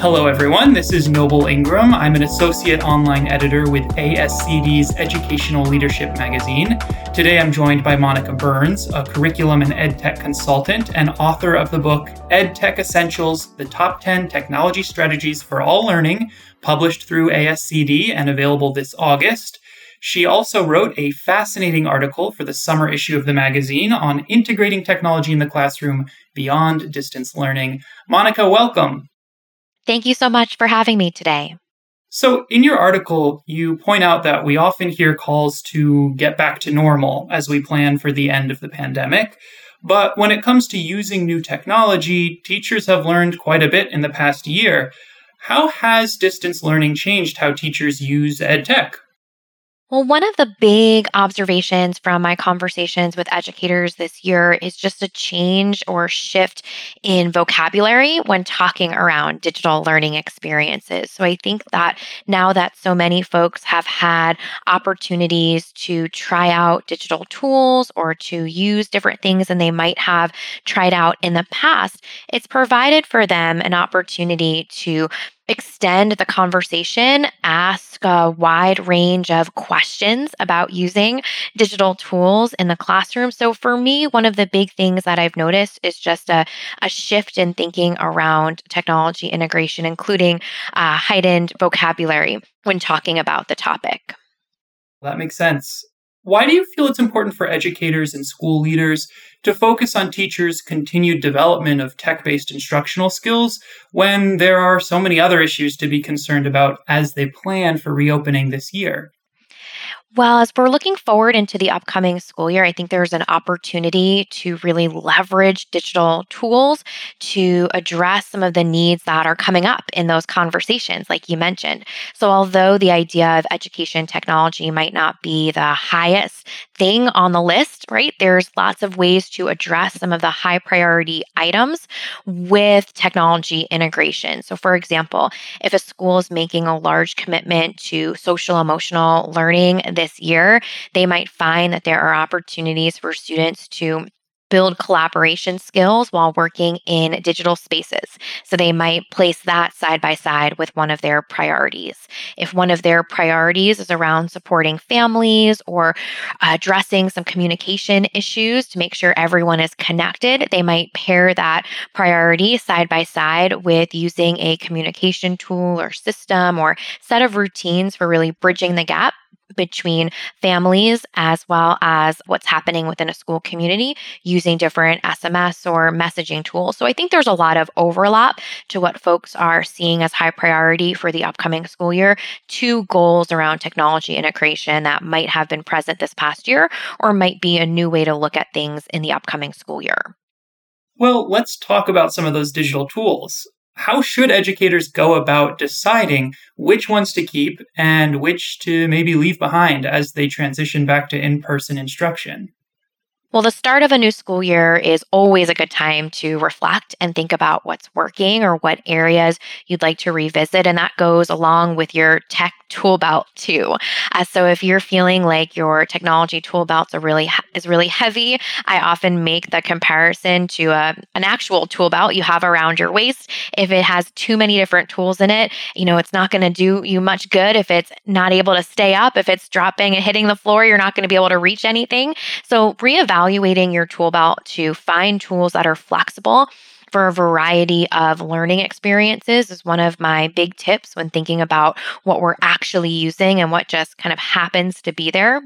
Hello, everyone. This is Noble Ingram. I'm an associate online editor with ASCD's Educational Leadership magazine. Today, I'm joined by Monica Burns, a curriculum and edtech consultant and author of the book EdTech Essentials The Top 10 Technology Strategies for All Learning, published through ASCD and available this August. She also wrote a fascinating article for the summer issue of the magazine on integrating technology in the classroom beyond distance learning. Monica, welcome. Thank you so much for having me today. So, in your article, you point out that we often hear calls to get back to normal as we plan for the end of the pandemic. But when it comes to using new technology, teachers have learned quite a bit in the past year. How has distance learning changed how teachers use EdTech? Well, one of the big observations from my conversations with educators this year is just a change or shift in vocabulary when talking around digital learning experiences. So I think that now that so many folks have had opportunities to try out digital tools or to use different things than they might have tried out in the past, it's provided for them an opportunity to extend the conversation, ask a wide range of questions about using digital tools in the classroom. So, for me, one of the big things that I've noticed is just a, a shift in thinking around technology integration, including uh, heightened vocabulary when talking about the topic. That makes sense. Why do you feel it's important for educators and school leaders to focus on teachers' continued development of tech based instructional skills when there are so many other issues to be concerned about as they plan for reopening this year? Well, as we're looking forward into the upcoming school year, I think there's an opportunity to really leverage digital tools to address some of the needs that are coming up in those conversations, like you mentioned. So, although the idea of education technology might not be the highest thing on the list, right, there's lots of ways to address some of the high priority items with technology integration. So, for example, if a school is making a large commitment to social emotional learning, this year, they might find that there are opportunities for students to build collaboration skills while working in digital spaces. So they might place that side by side with one of their priorities. If one of their priorities is around supporting families or addressing some communication issues to make sure everyone is connected, they might pair that priority side by side with using a communication tool or system or set of routines for really bridging the gap between families as well as what's happening within a school community using different SMS or messaging tools. So I think there's a lot of overlap to what folks are seeing as high priority for the upcoming school year to goals around technology integration that might have been present this past year or might be a new way to look at things in the upcoming school year. Well, let's talk about some of those digital tools how should educators go about deciding which ones to keep and which to maybe leave behind as they transition back to in person instruction? Well, the start of a new school year is always a good time to reflect and think about what's working or what areas you'd like to revisit. And that goes along with your tech tool belt too. Uh, so if you're feeling like your technology tool belt really is really heavy, I often make the comparison to a, uh, an actual tool belt you have around your waist. If it has too many different tools in it, you know it's not going to do you much good if it's not able to stay up. If it's dropping and hitting the floor, you're not going to be able to reach anything. So reevaluate evaluating your tool belt to find tools that are flexible for a variety of learning experiences is one of my big tips when thinking about what we're actually using and what just kind of happens to be there.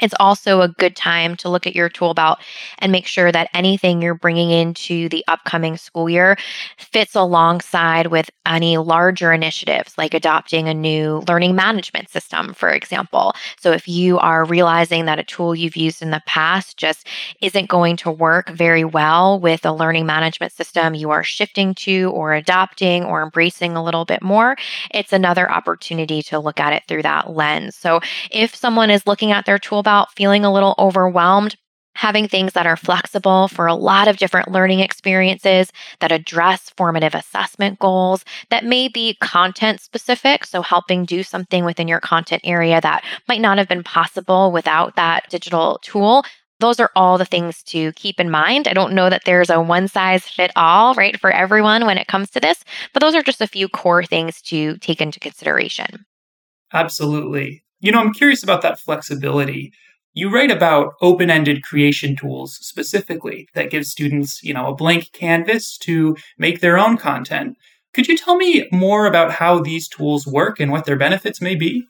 It's also a good time to look at your tool belt and make sure that anything you're bringing into the upcoming school year fits alongside with any larger initiatives like adopting a new learning management system, for example. So, if you are realizing that a tool you've used in the past just isn't going to work very well with a learning management system you are shifting to or adopting or embracing a little bit more, it's another opportunity to look at it through that lens. So, if someone is looking at their tool about feeling a little overwhelmed, having things that are flexible for a lot of different learning experiences that address formative assessment goals that may be content specific. So, helping do something within your content area that might not have been possible without that digital tool those are all the things to keep in mind. I don't know that there's a one size fit all, right, for everyone when it comes to this, but those are just a few core things to take into consideration. Absolutely. You know, I'm curious about that flexibility. You write about open-ended creation tools specifically that give students, you know, a blank canvas to make their own content. Could you tell me more about how these tools work and what their benefits may be?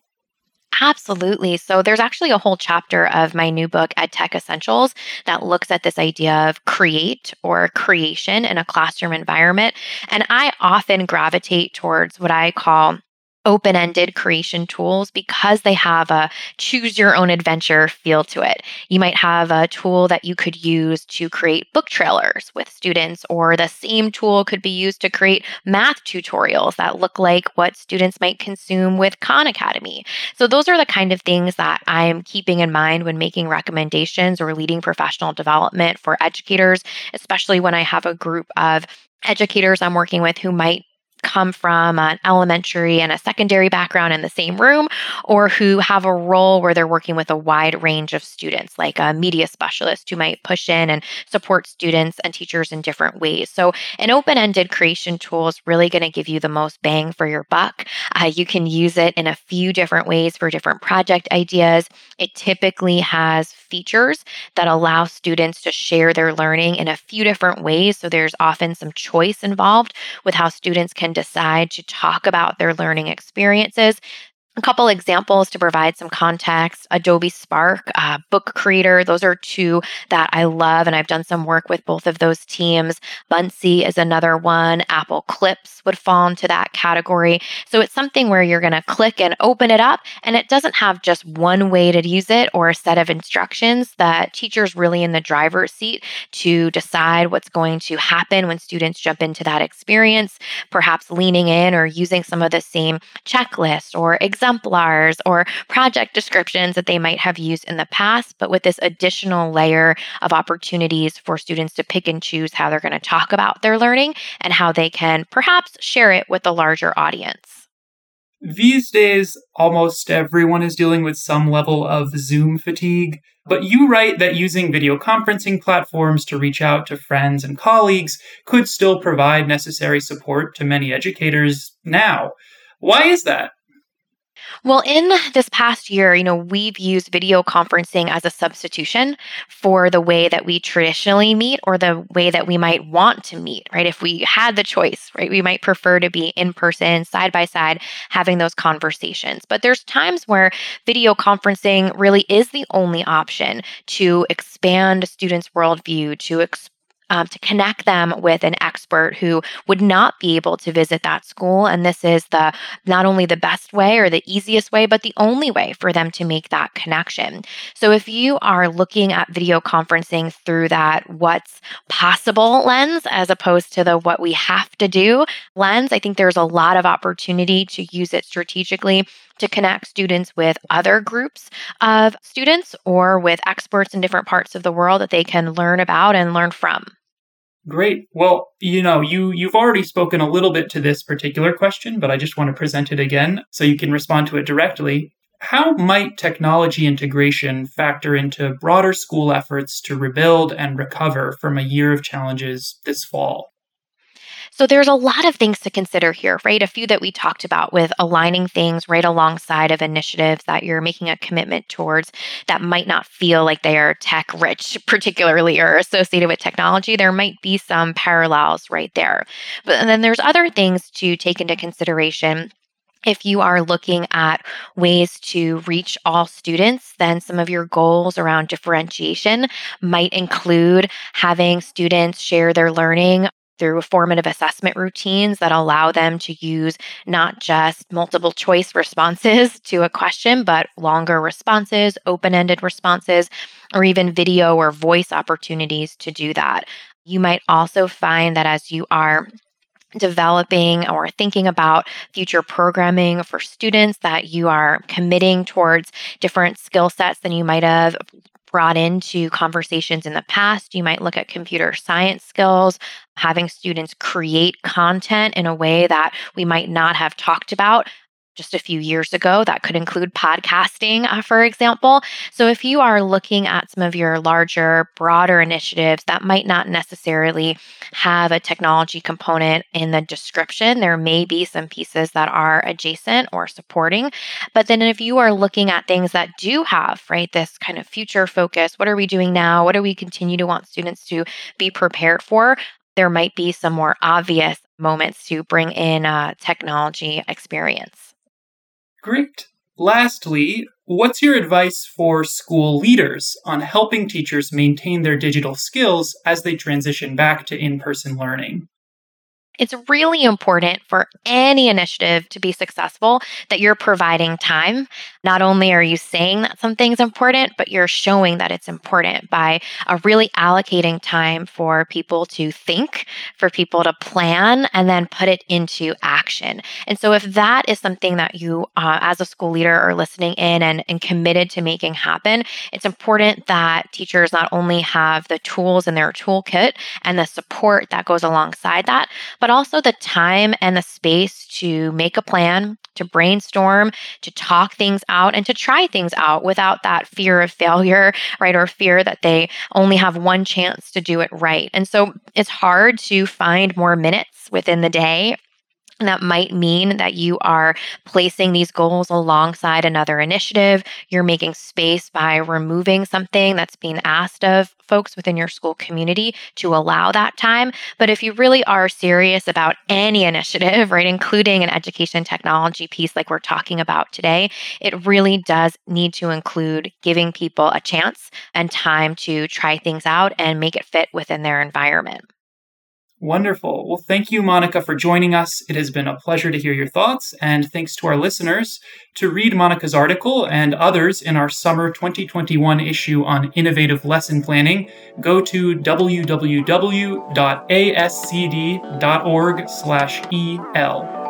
Absolutely. So there's actually a whole chapter of my new book, EdTech Essentials, that looks at this idea of create or creation in a classroom environment. And I often gravitate towards what I call open ended creation tools because they have a choose your own adventure feel to it. You might have a tool that you could use to create book trailers with students, or the same tool could be used to create math tutorials that look like what students might consume with Khan Academy. So, those are the kind of things that I'm keeping in mind when making recommendations or leading professional development for educators, especially when I have a group of educators I'm working with who might come from an elementary and a secondary background in the same room, or who have a role where they're working with a wide range of students, like a media specialist who might push in and support students and teachers in different ways. So, an open ended creation tool is really going to give you the most bang for your buck. Uh, you can use it in a few different ways for different project ideas. It typically has features that allow students to share their learning in a few different ways. So, there's often some choice involved with how students can decide to talk about their learning experiences a couple examples to provide some context Adobe Spark, uh, Book Creator, those are two that I love, and I've done some work with both of those teams. Buncee is another one. Apple Clips would fall into that category. So it's something where you're going to click and open it up, and it doesn't have just one way to use it or a set of instructions. That teacher's really in the driver's seat to decide what's going to happen when students jump into that experience, perhaps leaning in or using some of the same checklists or examples exemplars or project descriptions that they might have used in the past, but with this additional layer of opportunities for students to pick and choose how they're going to talk about their learning and how they can perhaps share it with a larger audience. These days, almost everyone is dealing with some level of Zoom fatigue, but you write that using video conferencing platforms to reach out to friends and colleagues could still provide necessary support to many educators now. Why is that? Well, in this past year, you know, we've used video conferencing as a substitution for the way that we traditionally meet or the way that we might want to meet, right? If we had the choice, right, we might prefer to be in person, side by side, having those conversations. But there's times where video conferencing really is the only option to expand students' worldview, to expand um, to connect them with an expert who would not be able to visit that school. And this is the not only the best way or the easiest way, but the only way for them to make that connection. So if you are looking at video conferencing through that what's possible lens as opposed to the what we have to do lens, I think there's a lot of opportunity to use it strategically to connect students with other groups of students or with experts in different parts of the world that they can learn about and learn from. Great. Well, you know, you you've already spoken a little bit to this particular question, but I just want to present it again so you can respond to it directly. How might technology integration factor into broader school efforts to rebuild and recover from a year of challenges this fall? So there's a lot of things to consider here, right? A few that we talked about with aligning things right alongside of initiatives that you're making a commitment towards that might not feel like they are tech rich, particularly or associated with technology. There might be some parallels right there. But then there's other things to take into consideration if you are looking at ways to reach all students, then some of your goals around differentiation might include having students share their learning through formative assessment routines that allow them to use not just multiple choice responses to a question, but longer responses, open ended responses, or even video or voice opportunities to do that. You might also find that as you are developing or thinking about future programming for students that you are committing towards different skill sets than you might have brought into conversations in the past. You might look at computer science skills, having students create content in a way that we might not have talked about just a few years ago. That could include podcasting, uh, for example. So, if you are looking at some of your larger, broader initiatives that might not necessarily have a technology component in the description, there may be some pieces that are adjacent or supporting. But then, if you are looking at things that do have, right, this kind of future focus, what are we doing now? What do we continue to want students to be prepared for? There might be some more obvious moments to bring in a technology experience. Great. Lastly, what's your advice for school leaders on helping teachers maintain their digital skills as they transition back to in person learning? It's really important for any initiative to be successful that you're providing time. Not only are you saying that something's important, but you're showing that it's important by uh, really allocating time for people to think, for people to plan, and then put it into action. And so, if that is something that you, uh, as a school leader, are listening in and, and committed to making happen, it's important that teachers not only have the tools in their toolkit and the support that goes alongside that, but but also the time and the space to make a plan, to brainstorm, to talk things out, and to try things out without that fear of failure, right? Or fear that they only have one chance to do it right. And so it's hard to find more minutes within the day that might mean that you are placing these goals alongside another initiative. You're making space by removing something that's being asked of folks within your school community to allow that time. But if you really are serious about any initiative, right, including an education technology piece like we're talking about today, it really does need to include giving people a chance and time to try things out and make it fit within their environment. Wonderful. Well, thank you, Monica, for joining us. It has been a pleasure to hear your thoughts, and thanks to our listeners. To read Monica's article and others in our summer 2021 issue on innovative lesson planning, go to www.ascd.org/el.